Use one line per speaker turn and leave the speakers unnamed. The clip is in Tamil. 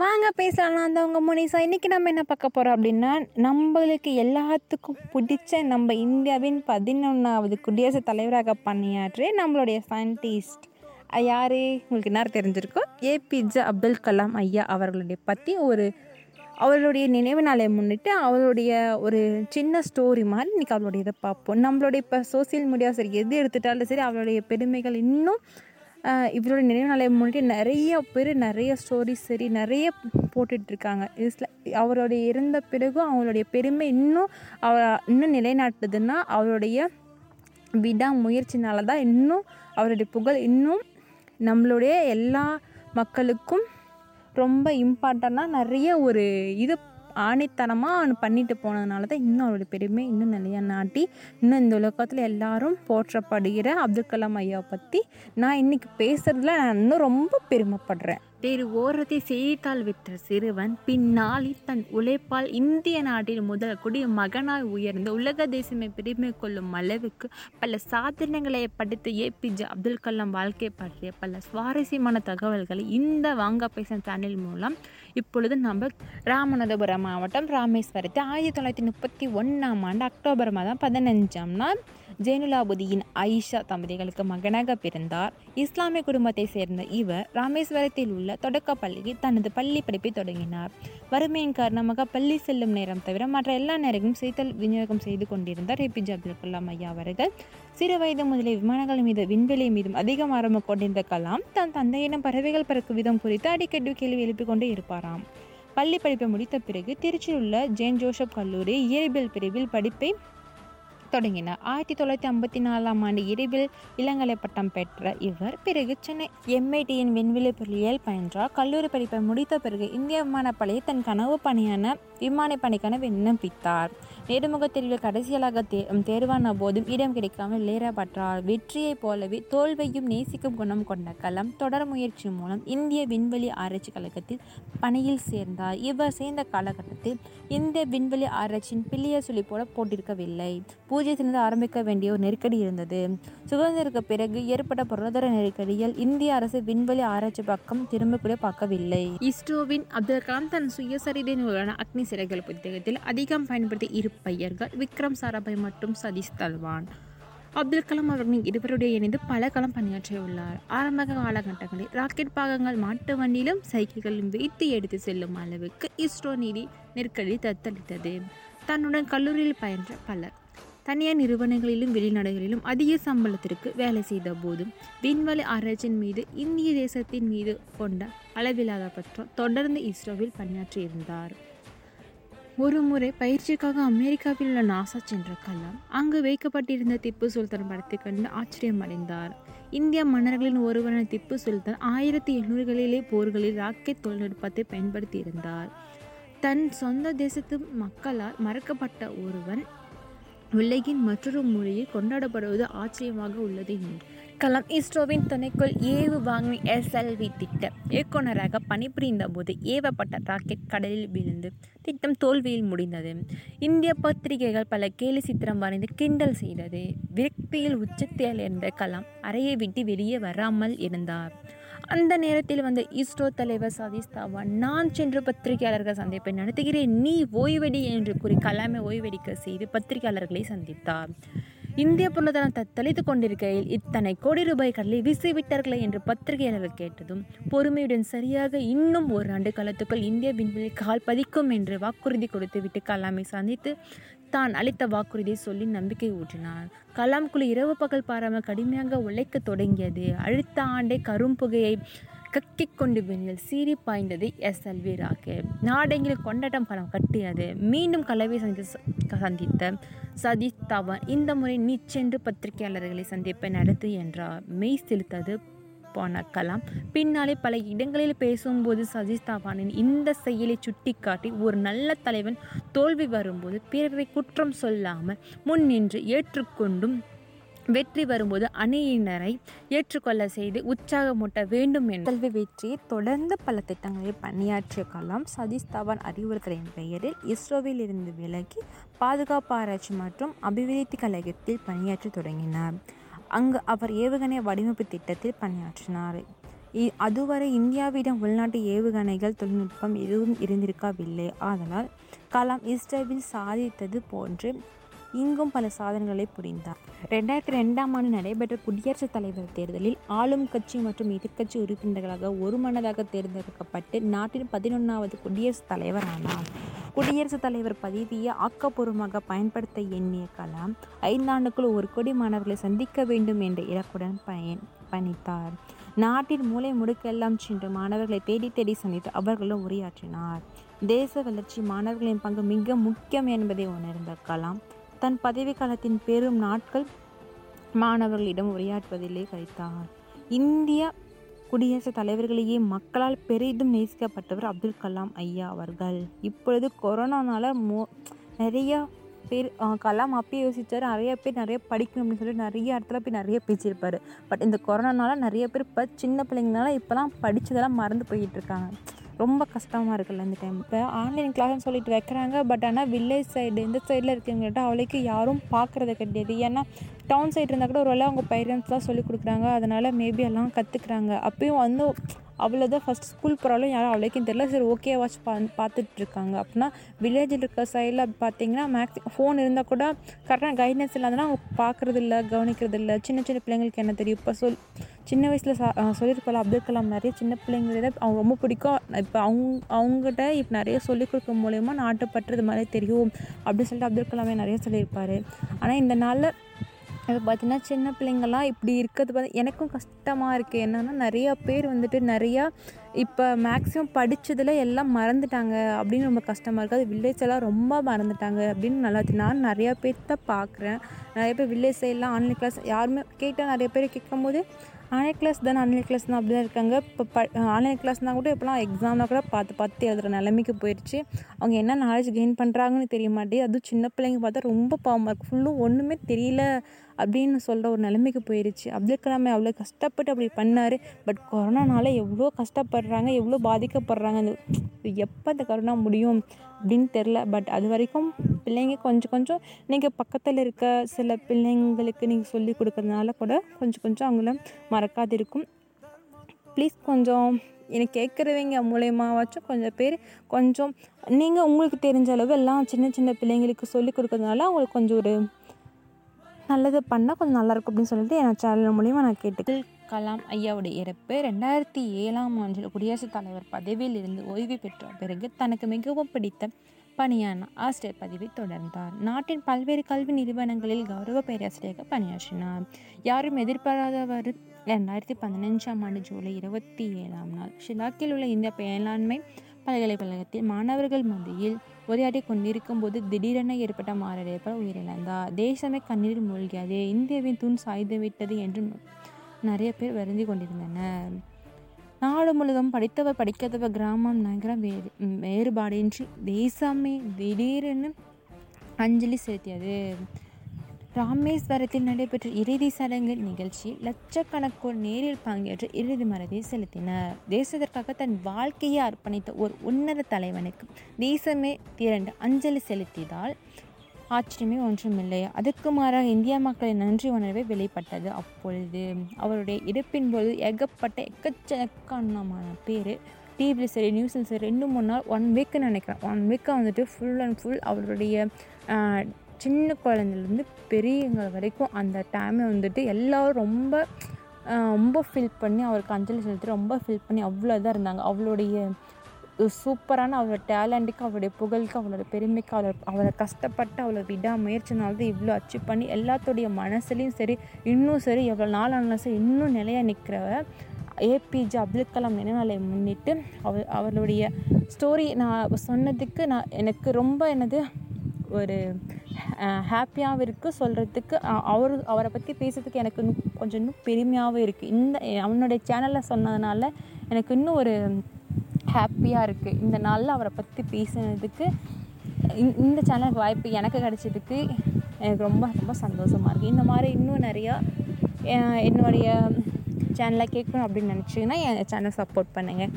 வாங்க பேசலாம். அந்த உங்கள் முனிசா. இன்றைக்கி நம்ம என்ன பார்க்க போகிறோம் அப்படின்னா நம்மளுக்கு எல்லாத்துக்கும் பிடிச்ச நம்ம இந்தியாவின் பதினொன்றாவது குடியரசுத் தலைவராக பணியாற்று நம்மளுடைய சயின்டிஸ்ட் யார்? உங்களுக்கு என்ன தெரிஞ்சிருக்கோ ஏபிஜே அப்துல் கலாம் ஐயா அவர்களுடைய பற்றி ஒரு அவருடைய நினைவு நாளை முன்னிட்டு அவருடைய ஒரு சின்ன ஸ்டோரி மாதிரி இன்றைக்கி அவருடைய இதை பார்ப்போம். நம்மளுடைய இப்போ சோசியல் மீடியா சரி எது எடுத்துட்டாலும் சரி அவருடைய பெருமைகள் இன்னும் இவரோட நினைவு நாளை முன்னாடி நிறைய பேர் நிறைய ஸ்டோரிஸ் சரி நிறைய போட்டுட்ருக்காங்க. இஸ்ல அவருடைய இறந்த பிறகும் அவங்களுடைய பெருமை இன்னும் அவ இன்னும் நிலைநாட்டுதுன்னா அவருடைய விடாமுயற்சினால தான் இன்னும் அவருடைய புகழ் இன்னும் நம்மளுடைய எல்லா மக்களுக்கும் ரொம்ப இம்பார்ட்டண்ட்டாக நிறைய ஒரு இது ஆணித்தனமாக பண்ணிட்டு போனதுனால தான் இன்னும் அவருடைய பெருமை இன்னும் நிறைய நாட்டி இன்னும் இந்த உலகத்தில் எல்லாரும் போற்றப்படுகிற அப்துல் கலாம் ஐயாவை பற்றி நான் இன்னைக்கு பேசுகிறதுல நான் இன்னும் ரொம்ப பெருமைப்படுறேன். வேறு ஓரத்தை செய்தித்தாள் விற்ற சிறுவன் பின்னாளில் தன் உழைப்பால் இந்திய நாட்டில் முதல் குடி மகனாய் உயர்ந்து உலக தேசமே பெருமை கொள்ளும் அளவுக்கு பல சாதனைகளை படித்த ஏபிஜே அப்துல் கலாம் வாழ்க்கை பற்றிய பல சுவாரஸ்யமான தகவல்களை இந்த வாங்க பேசும் சேனல் மூலம் இப்பொழுது நம்ம ராமநாதபுரம் மாவட்டம் ராமேஸ்வரத்தை ஆயிரத்தி தொள்ளாயிரத்தி முப்பத்தி ஒன்றாம் ஆண்டு அக்டோபர் மாதம் பதினஞ்சாம் நாள் ஜெயினுலாபுதியின் ஆயிஷா தம்பதிகளுக்கு மகனாக பிறந்தார். இஸ்லாமிய குடும்பத்தை சேர்ந்த இவர் ராமேஸ்வரத்தில் உள்ள தொடக்கப் பள்ளியில் தனது பள்ளி படிப்பை தொடங்கினார். வறுமையின் காரணமாக பள்ளி செல்லும் நேரம் தவிர மற்ற எல்லா நேரங்களும் செய்தல் விநியோகம் செய்து கொண்டிருந்தார். ஏபிஜே அப்துல் கலாம் ஐயா அவர்கள். சிறு வயது முதலே விமானங்கள் மீது விண்வெளி மீதும் அதிகம் ஆரம்பம் கொண்டிருந்த கலாம் தன் தந்தையிடம் பறவைகள் பறக்கும் விதம் குறித்து அடிக்கடி கேள்வி எழுப்பிக் கொண்டே இருப்பாராம். பள்ளி படிப்பை முடித்த பிறகு திருச்சியில் உள்ள ஜேன் ஜோசப் கல்லூரி இயற்பியல் பிரிவில் படிப்பை தொடங்கினார். ஆயிரத்தி தொள்ளாயிரத்தி ஐம்பத்தி நாலாம் ஆண்டு இரவில் இளங்கலை பட்டம் பெற்ற இவர் பிறகு சென்னை எம்ஐடியின் விண்வெளி பொறியியல் பயின்றார். கல்லூரி படிப்பை முடித்த பிறகு இந்திய விமானப்படையில் தன் கனவு பணியான விமான பணிக்கான விண்ணப்பித்தார். நேர்முக தேர்வில் கடைசியலாக தே தேர்வான போதும் இடம் கிடைக்காமல் லேறப்பட்டார் வெற்றியைப் போலவே தோல்வையும் நேசிக்கும் குணம் கொண்ட கலாம் தொடர் முயற்சி மூலம் இந்திய விண்வெளி ஆராய்ச்சி கழகத்தில் பணியில் சேர்ந்தார். இவர் சேர்ந்த காலகட்டத்தில் இந்திய விண்வெளி ஆராய்ச்சியின் பிள்ளைய சுழிப்போட போல போட்டிருக்கவில்லை. பூஜ்ஜியத்திலிருந்து ஆரம்பிக்க வேண்டிய ஒரு நெருக்கடி இருந்தது. சுதந்திரத்திற்கு பிறகு ஏற்பட்ட பொருளாதார நெருக்கடியில் இந்திய அரசு விண்வெளி ஆராய்ச்சி பக்கம் திரும்ப கூட பார்க்கவில்லை. இஸ்ரோவின் அப்துல் கலாம் தன் சுயசரிதை நூலான அக்னி சிறைகள் புத்தகத்தில் அதிகம் பயன்படுத்தி இரு பெயர்கள் விக்ரம் சாராபாய் மற்றும் சதீஷ் தல்வான். அப்துல் கலாம் அவர்களின் இருவருடைய இணைந்து பல காலம் பணியாற்றியுள்ளார் ஆரம்ப காலகட்டங்களில் ராக்கெட் பாகங்கள் மாட்டு வண்டியிலும் சைக்கிள்களிலும் வைத்து எடுத்து செல்லும் அளவுக்கு இஸ்ரோ நிதி நெருக்கடி தத்தளித்தது. தன்னுடன் கல்லூரியில் பயின்ற பலர் தனியார் நிறுவனங்களிலும் வெளிநாடுகளிலும் அதிக சம்பளத்திற்கு வேலை செய்த போதும் விண்வெளி ஆராய்ச்சியின் மீது இந்திய தேசத்தின் மீது கொண்ட அளவில்லாத பற்றம் தொடர்ந்து இஸ்ரோவில் பணியாற்றியிருந்தார். ஒரு முறை பயிற்சிக்காக அமெரிக்காவில் உள்ள நாசா சென்ற கலாம் அங்கு வைக்கப்பட்டிருந்த திப்பு சுல்தான் படத்தை கண்டு ஆச்சரியம் அடைந்தார் இந்திய மன்னர்களின் ஒருவரான திப்பு சுல்தான் ஆயிரத்தி எண்ணூறுகளிலே போர்களில் ராக்கெட் தொழில்நுட்பத்தை பயன்படுத்தியிருந்தார். தன் சொந்த தேசத்து மக்களால் மறக்கப்பட்ட ஒருவன் உலகின் மற்றொரு மொழியில் கொண்டாடப்படுவது ஆச்சரியமாக உள்ளது கலாம் இஸ்ரோவின் துணைக்குள் ஏவு வாங்கி எஸ்எல்வி திட்ட இயக்குநராக பணிபுரிந்த போது ஏவப்பட்ட ராக்கெட் கடலில் விழுந்து திட்டம் தோல்வியில் முடிந்தது. இந்திய பத்திரிகைகள் பல கேலி சித்திரம் வரைந்து கிண்டல் செய்தது. விரக்தியில் உச்சத்தில் இருந்த கலாம் அறையை விட்டு வெளியே வராமல் இருந்தார். அந்த நேரத்தில் வந்த இஸ்ரோ தலைவர் சதீஷ் தவான் நான் சென்று பத்திரிகையாளர்கள் சந்திப்பை நடத்துகிறேன் நீ ஓய்வெடி என்று கூறி கலாமை ஓய்வெடிக்க செய்து பத்திரிகையாளர்களை சந்தித்தார். இந்திய பொருளாதாரம் தத்தளித்து கொண்டிருக்கையில் இத்தனை கோடி ரூபாய் கடலை வீசிவிட்டார்களே என்று பத்திரிகையாளர்கள் கேட்டதும் பொறுமையுடன் சரியாக இன்னும் ஒரு ஆண்டு காலத்துக்குள் இந்திய விண்வெளி கால் பதிக்கும் என்று வாக்குறுதி கொடுத்துவிட்டு கலாமை சந்தித்து தான் அளித்த வாக்குறுதியை சொல்லி நம்பிக்கை ஊற்றினார். கலாம் குழு இரவு பகல் பாராமல் கடுமையாக உழைக்க தொடங்கியது. அடுத்த ஆண்டே கரும்புகையை கக்கிக் கொண்டு விண்ணில் சீறி பாய்ந்தது எஸ்எல்வி ராகே நாடெங்கில் கொண்டாட்டம் பலம் கட்டியது. மீண்டும் கலவை சந்தி சந்தித்த சதீஷ் தவான் இந்த முறை நீச்சென்று பத்திரிகையாளர்களை சந்திப்பை நடத்து என்றார். மெய் செலுத்தது போன கலாம் பின்னாலே பல இடங்களில் பேசும்போது சதீஷ் தவானின் இந்த செயலை சுட்டிக்காட்டி ஒரு நல்ல தலைவன் தோல்வி வரும்போது பிறரை குற்றம் சொல்லாமல் முன் நின்று ஏற்றுக்கொண்டும் வெற்றி வரும்போது அணியினரை ஏற்றுக்கொள்ள செய்து உற்சாகமூட்ட வேண்டும் என்ற கல்வி வெற்றியை தொடர்ந்து பல திட்டங்களில் பணியாற்றிய கலாம் சதீஷ் தவான் அறிவுறுத்தலின் பெயரில் இஸ்ரோவில் இருந்து விலகி பாதுகாப்பு ஆராய்ச்சி மற்றும் அபிவிருத்தி கழகத்தில் பணியாற்றத் தொடங்கினார். அங்கு அவர் ஏவுகணை வடிவமைப்பு திட்டத்தில் பணியாற்றினார். இ- அதுவரை இந்தியாவிடம் உள்நாட்டு ஏவுகணைகள் தொழில்நுட்பம் எதுவும் இருந்திருக்கவில்லை. ஆதலால் கலாம் இஸ்ரோவில் சாதித்தது போன்று இங்கும் பல சாதனைகளை புரிந்தார். ரெண்டாயிரத்தி ரெண்டாம் ஆண்டு நடைபெற்ற குடியரசுத் தலைவர் தேர்தலில் ஆளும் கட்சி மற்றும் எதிர்க்கட்சி உறுப்பினர்களாக ஒருமனதாக தேர்ந்தெடுக்கப்பட்டு நாட்டின் பதினொன்றாவது குடியரசுத் தலைவர் ஆனார் குடியரசுத் தலைவர் பதவியை ஆக்கப்பூர்வமாக பயன்படுத்த எண்ணிய கலாம் ஐந்தாண்டுக்குள் ஒரு கோடி மாணவர்களை சந்திக்க வேண்டும் என்ற இலக்குடன் பயன் பயணித்தார். நாட்டின் மூளை முடுக்கெல்லாம் சென்று மாணவர்களை தேடி தேடி சந்தித்து அவர்களும் உரையாற்றினார். தேச வளர்ச்சி மாணவர்களின் பங்கு மிக முக்கியம் என்பதை உணர்ந்த கலாம் தன் பதவி காலத்தின் பெரும் நாட்கள் மாணவர்களிடம் உரையாற்றுவதிலே கழித்தார். இந்திய குடியரசுத் தலைவர்களையே மக்களால் பெரிதும் நேசிக்கப்பட்டவர் அப்துல் கலாம் ஐயா அவர்கள். இப்பொழுது கொரோனானால மோ நிறைய பேர் கலாம் அப்பயே யோசித்தார் நிறைய பேர் நிறைய படிக்கணும் அப்படின்னு சொல்லி நிறைய இடத்துல போய் நிறைய பேசியிருப்பார். பட் இந்த கொரோனானால நிறைய பேர் இப்போ சின்ன பிள்ளைங்கனால இப்போலாம் படித்ததெல்லாம் மறந்து போயிட்டு இருக்காங்க. ரொம்ப கஷ்டமாக இருக்குல்ல அந்த டைம் இப்போ ஆன்லைன் கிளாஸ்னு சொல்லிட்டு வைக்கிறாங்க பட் ஆனால் வில்லேஜ் சைடு இந்த சைடில் இருக்கவங்கள்ட்ட அவளுக்கு யாரும் பார்க்குறது கிடையாது. ஏன்னா டவுன் சைடு இருந்தால் கூட ஒரு வேளை அவங்க பேரண்ட்ஸ்லாம் சொல்லி கொடுக்குறாங்க. அதனால் மேபி எல்லாம் கற்றுக்குறாங்க அப்பயும் வந்து அவ்வளோதான் ஃபஸ்ட் ஸ்கூல் போகிறாலும் யாரும் அவ்வளோக்கும் தெரியல. சரி ஓகே வாட்ச் பா பார்த்துட்டு இருக்காங்க அப்படின்னா வில்லேஜில் இருக்க சைடில் பார்த்தீங்கன்னா மேக்ஸி ஃபோன் இருந்தால் கூட கரெக்டாக கைடன்ஸ் இல்லாதனா அவங்க பார்க்குறது இல்லை கவனிக்கிறது இல்லை சின்ன சின்ன பிள்ளைங்களுக்கு என்ன தெரியும்? இப்போ சொல் சின்ன வயசில் சா சொல்லியிருக்கல அப்துல் கலாம் நிறைய சின்ன பிள்ளைங்கள அவங்க ரொம்ப பிடிக்கும். இப்போ அவங்க அவங்ககிட்ட இப்போ நிறைய சொல்லிக் கொடுக்க மூலயமா நாட்டுப்பற்று இது மாதிரி தெரியும் அப்படின்னு சொல்லிட்டு அப்துல் கலாமே நிறைய சொல்லியிருப்பார். ஆனால் இந்த நாளில் இப்போ பார்த்தீங்கன்னா சின்ன பிள்ளைங்கள்லாம் இப்படி இருக்கிறது பார்த்து எனக்கும் கஷ்டமாக இருக்குது என்னென்னா நிறையா பேர் வந்துட்டு நிறையா இப்போ மேக்ஸிமம் படித்ததில் எல்லாம் மறந்துட்டாங்க அப்படின்னு ரொம்ப கஷ்டமாக இருக்குது அது வில்லேஜ் எல்லாம் ரொம்ப மறந்துட்டாங்க அப்படின்னு நல்லா இருக்கு. நான் நிறையா பேர்த்த பார்க்குறேன் நிறைய பேர் வில்லேஜ் சைட்லாம் ஆன்லைன் கிளாஸ் யாருமே கேட்டால் நிறைய பேர் கேட்கும்போது ஆன்லைன் கிளாஸ் தானே ஆன்லைன் கிளாஸ் தான் அப்படி தான் இருக்காங்க. இப்போ ப ஆன்லைன் கிளாஸ்னால் கூட இப்போலாம் எக்ஸாம்னா கூட பார்த்து பார்த்து எழுதுகிற நிலைமைக்கு போயிடுச்சு அவங்க என்ன நாலேஜ் கெயின் பண்ணுறாங்கன்னு தெரிய மாட்டேங்குது. அதுவும் சின்ன பிள்ளைங்க பார்த்தா ரொம்ப பாவமாக இருக்குது ஃபுல்லும் ஒன்றுமே தெரியல அப்படின்னு சொல்கிற ஒரு நிலைமைக்கு போயிடுச்சு அப்துல் கலாமே அவ்வளோ கஷ்டப்பட்டு அப்படி பண்ணார். பட் கொரோனானால எவ்வளோ கஷ்டப்படுறாங்க எவ்வளோ பாதிக்கப்படுறாங்க அந்த எப்போ அந்த கொரோனா முடியும் அப்படின்னு தெரில பட் அது வரைக்கும் பிள்ளைங்க கொஞ்சம் கொஞ்சம் நீங்கள் பக்கத்தில் இருக்க சில பிள்ளைங்களுக்கு நீங்கள் சொல்லி கொடுக்கறதுனால கூட கொஞ்சம் கொஞ்சம் அவங்கள மறக்காது இருக்கும் ப்ளீஸ் கொஞ்சம் எனக்கு கேட்குறவங்க மூலயமாவாச்சும் கொஞ்சம் பேர் கொஞ்சம் நீங்கள் உங்களுக்கு தெரிஞ்ச அளவு எல்லாம் சின்ன சின்ன பிள்ளைங்களுக்கு சொல்லி கொடுக்கறதுனால அவங்களுக்கு கொஞ்சம் ஒரு நல்லது பண்ணால் கொஞ்சம் நல்லாயிருக்கும் அப்படின்னு சொல்லிட்டு என் சேனல் மூலிமா நான் கேட்டு கலாம் ஐயாவுடைய இறப்பு ரெண்டாயிரத்தி ஏழாம் ஆண்டில் குடியரசுத் தலைவர் பதவியில் இருந்து ஓய்வு பெற்ற பிறகு தனக்கு மிகவும் பிடித்த பணியான ஆசிரியர் பதவி தொடர்ந்தார். நாட்டின் பல்வேறு கல்வி நிறுவனங்களில் கௌரவ பேராசிரியராக பணியாற்றினார். யாரும் எதிர்பாராதவர் ரெண்டாயிரத்தி பதினஞ்சாம் ஆண்டு ஜூலை இருபத்தி ஏழாம் நாள் ஷிலாக்கில் உள்ள இந்திய மேலாண்மை பல்கலைக்கழகத்தில் மாணவர்கள் மத்தியில் உரையாடி கொண்டிருக்கும் போது திடீரென ஏற்பட்ட மாரடைப்பால் உயிரிழந்தார். தேசமே கண்ணீரில் மூழ்கியது. இந்தியாவின் தூண் சாய்ந்து விட்டது என்று நிறைய பேர் வருந்தி கொண்டிருந்தனர். நாடு முழுதும் படித்தவர் படிக்காதவர் கிராமம் நகரம் வேறு வேறுபாடின்றி தேசமே திடீரென அஞ்சலி செலுத்தியது. ராமேஸ்வரத்தில் நடைபெற்ற இறுதி சடங்கு நிகழ்ச்சியில் லட்சக்கணக்கோர் நேரில் பங்கேற்று இறுதி மரத்தை செலுத்தினர். தேசத்திற்காக தன் வாழ்க்கையை அர்ப்பணித்த ஒரு உன்னத தலைவனுக்கு தேசமே திரண்டு அஞ்சலி செலுத்தியதால் ஆச்சரியமே ஒன்றுமில்லை. அதுக்கு மாறாக இந்திய மக்களின் நன்றி உணர்வே வெளிப்பட்டது அப்பொழுது. அவருடைய இறப்பின் போது ஏகப்பட்ட எக்கச்சக்கமான பேர் டிவியில் சரி நியூஸில் சரி ரெண்டு மூணு நாள் ஒன் வீக்குன்னு நினைக்கிறேன். ஒன் வீக்காக வந்துட்டு ஃபுல் அண்ட் ஃபுல் அவருடைய சின்ன குழந்தைலேருந்து பெரியவங்க வரைக்கும் அந்த டைமை வந்துட்டு எல்லோரும் ரொம்ப ரொம்ப ஃபீல் பண்ணி அவருக்கு அஞ்சலி செலுத்தி ரொம்ப ஃபீல் பண்ணி அவ்வளோ இதாக இருந்தாங்க. அவளுடைய சூப்பரான அவளோட டேலண்ட்டுக்கு அவளுடைய புகழுக்கு அவளோட பெருமைக்கு அவளை அவளை கஷ்டப்பட்டு அவளை விடாமுயற்சினால தான் இவ்வளோ அச்சீவ் பண்ணி எல்லாத்துடைய மனசுலையும் சரி இன்னும் சரி எவ்வளோ நாள் ஆனாலும் சரி இன்னும் நிலையாக நிற்கிறவ ஏபிஜே அப்துல் கலாம் நினைவுநாளை முன்னிட்டு அவ அவளுடைய ஸ்டோரி நான் சொன்னதுக்கு நான் எனக்கு ரொம்ப எனது ஒரு ஹாப்பியாகவும் இருக்குது சொல்கிறதுக்கு அவர் அவரை பற்றி பேசுறதுக்கு எனக்கு இன்னும் கொஞ்சம் இன்னும் பெருமையாகவும் இருக்குது இந்த அவனுடைய சேனலில் சொன்னதுனால எனக்கு இன்னும் ஒரு ஹாப்பியாக இருக்குது இந்த நாளில் அவரை பற்றி பேசினதுக்கு இந்த- இந்த சேனலுக்கு வாய்ப்பு எனக்கு கிடைச்சதுக்கு எனக்கு ரொம்ப ரொம்ப சந்தோஷமாக இருக்குது இந்த மாதிரி இன்னும் நிறையா என்னுடைய சேனலை கேட்கணும் அப்படின்னு நினச்சிங்கன்னா என் சேனல் சப்போர்ட் பண்ணுங்கள்